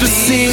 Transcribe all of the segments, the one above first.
the deepest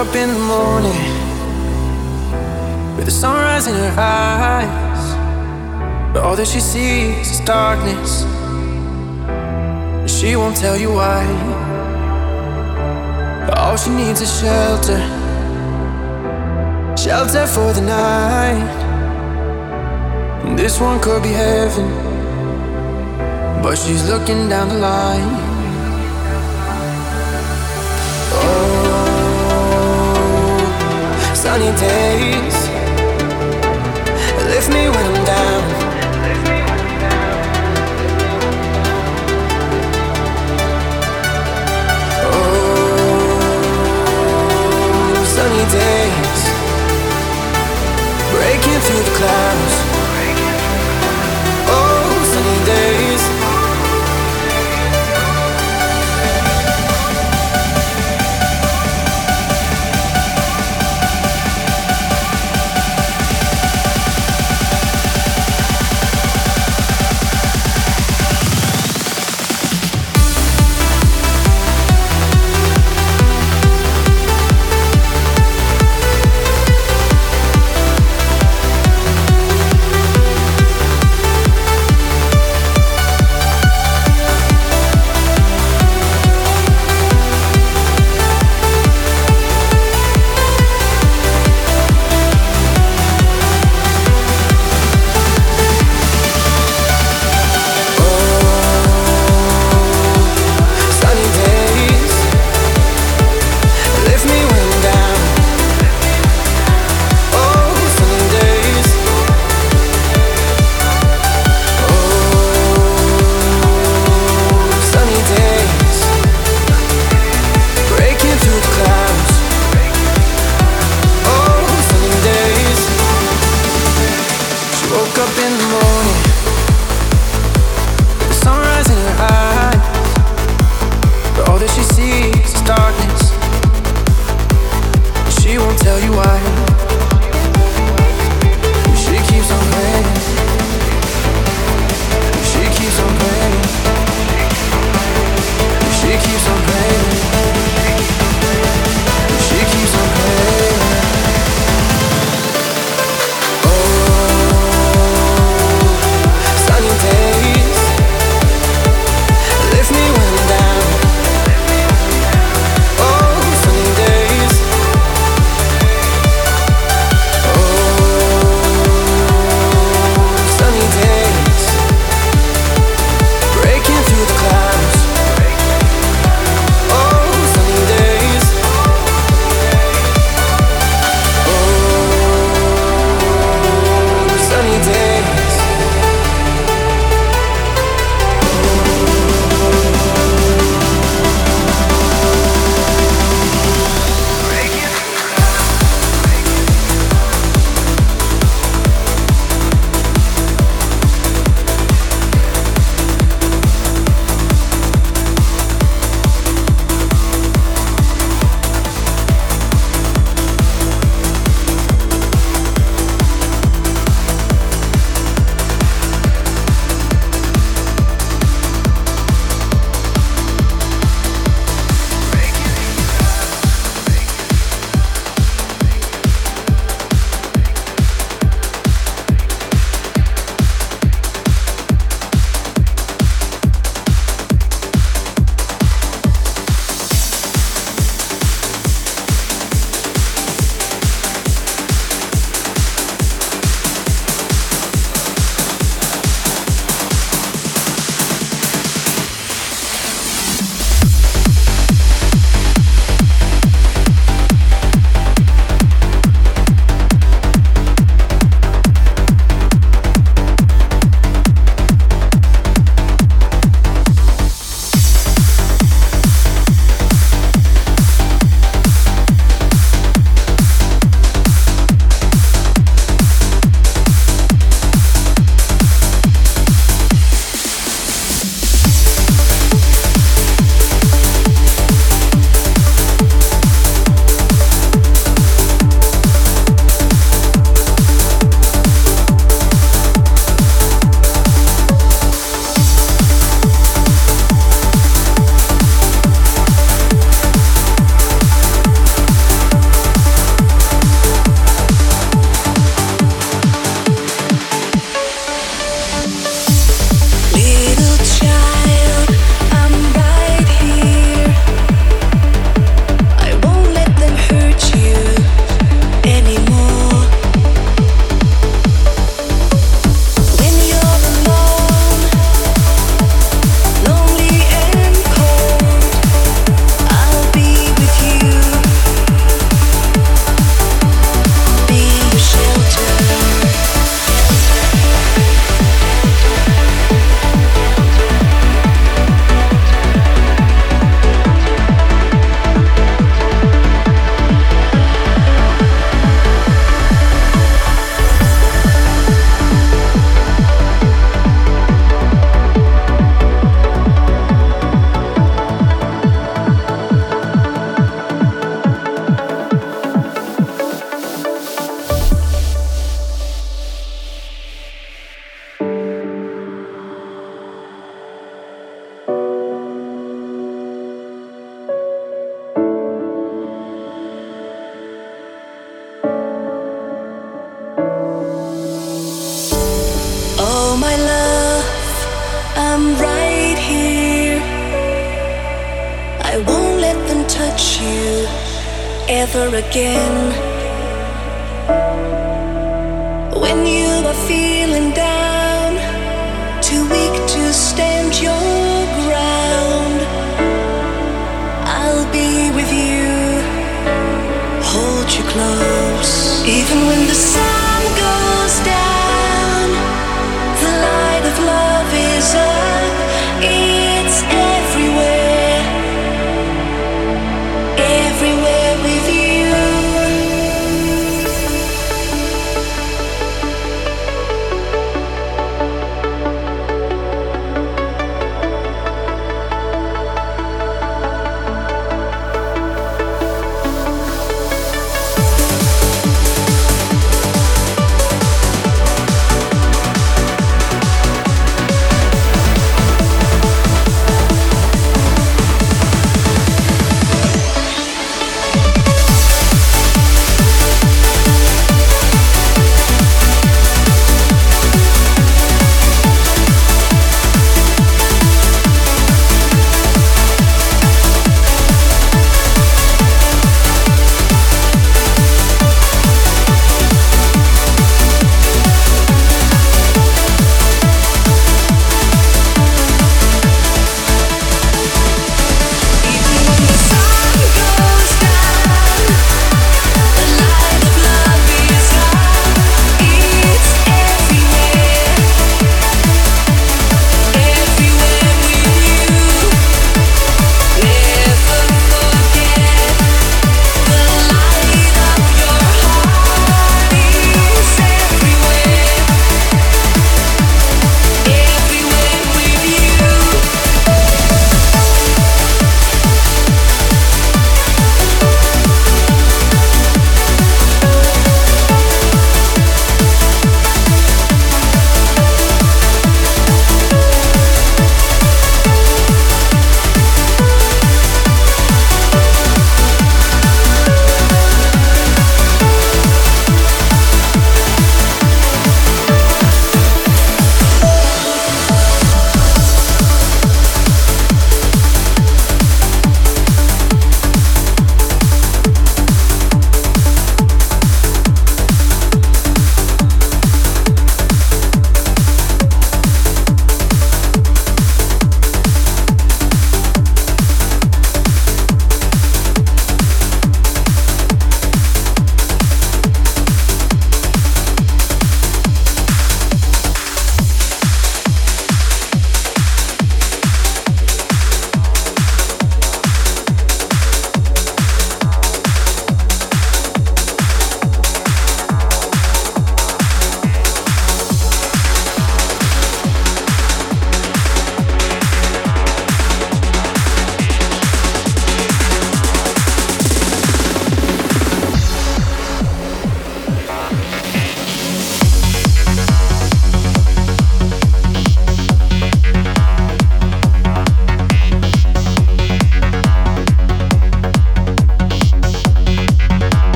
up in the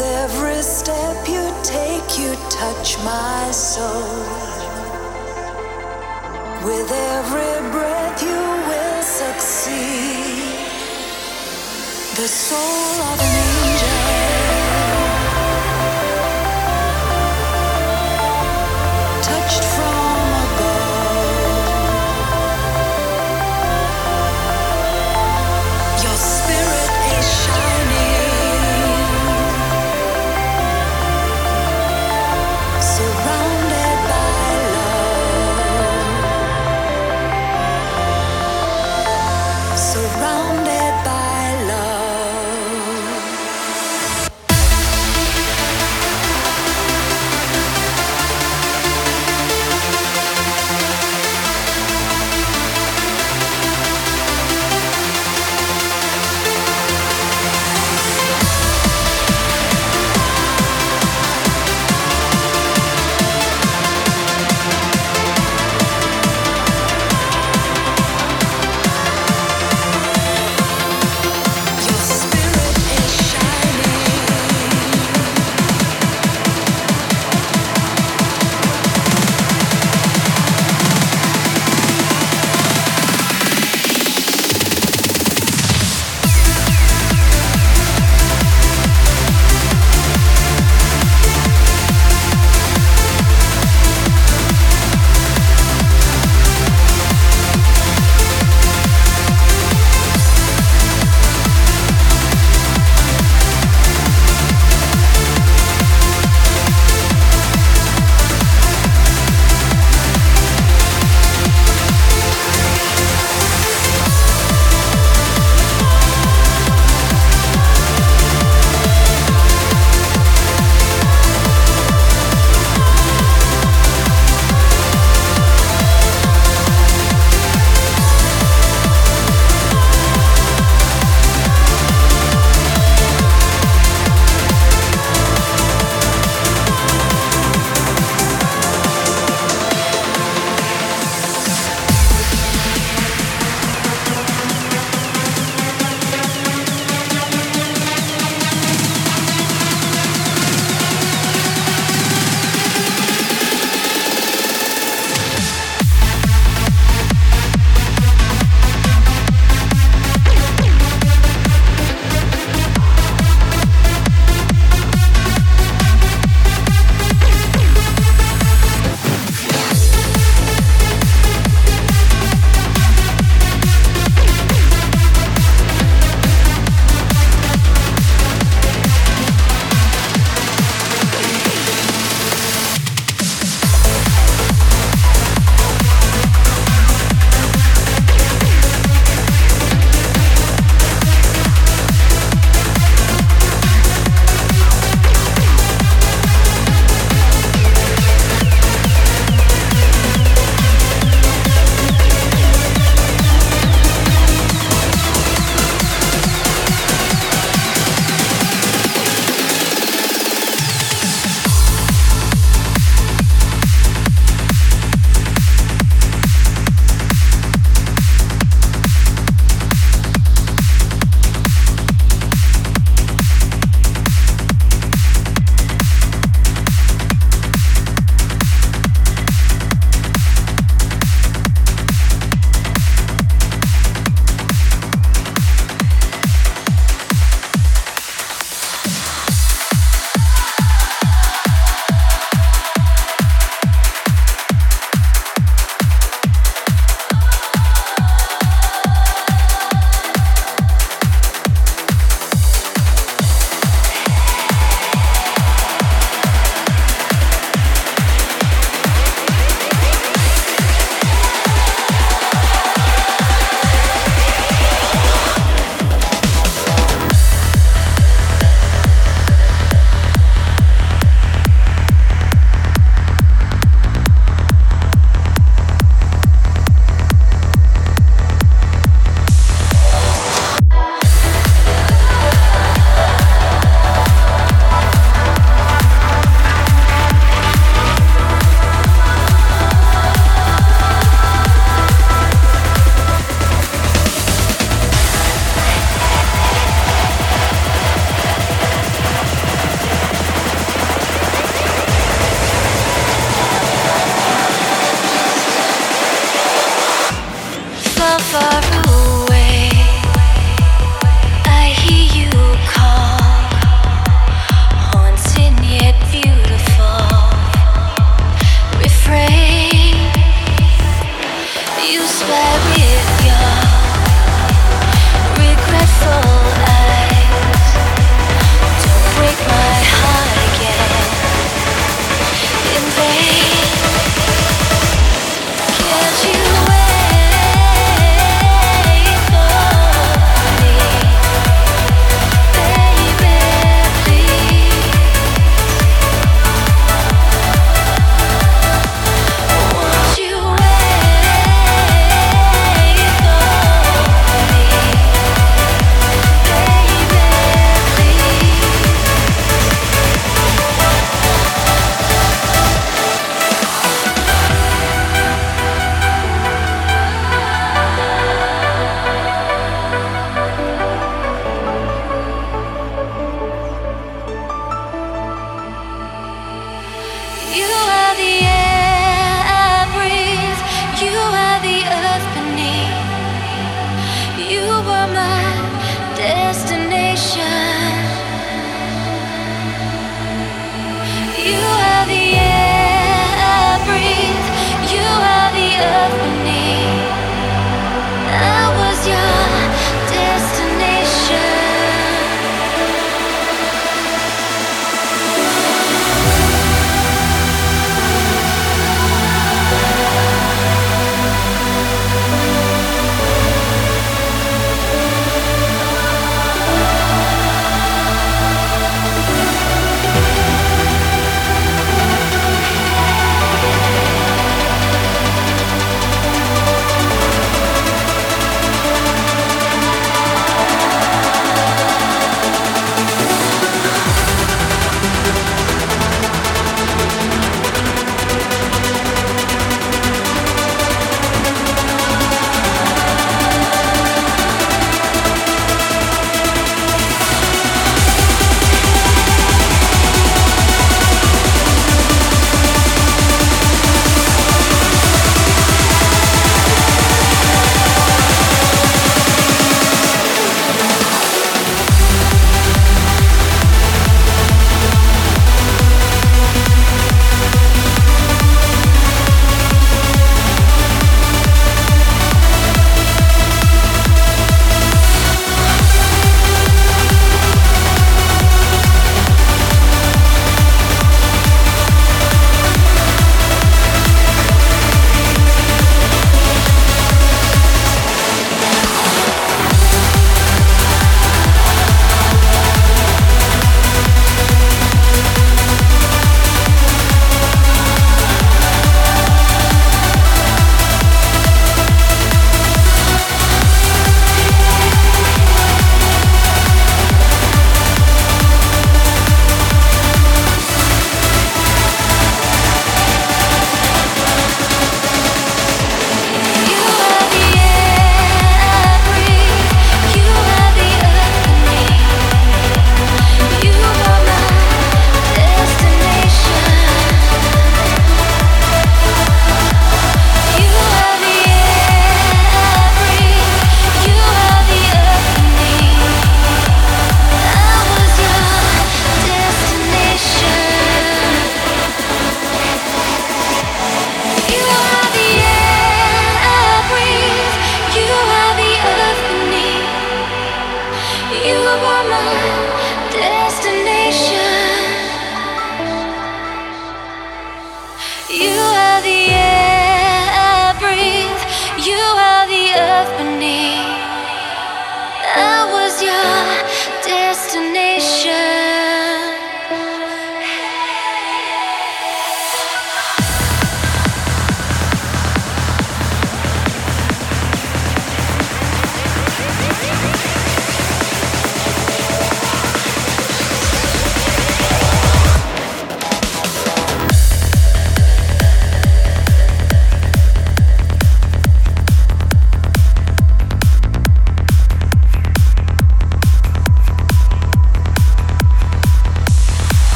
With every step you take, you touch my soul. With every breath, you will succeed. The soul of me.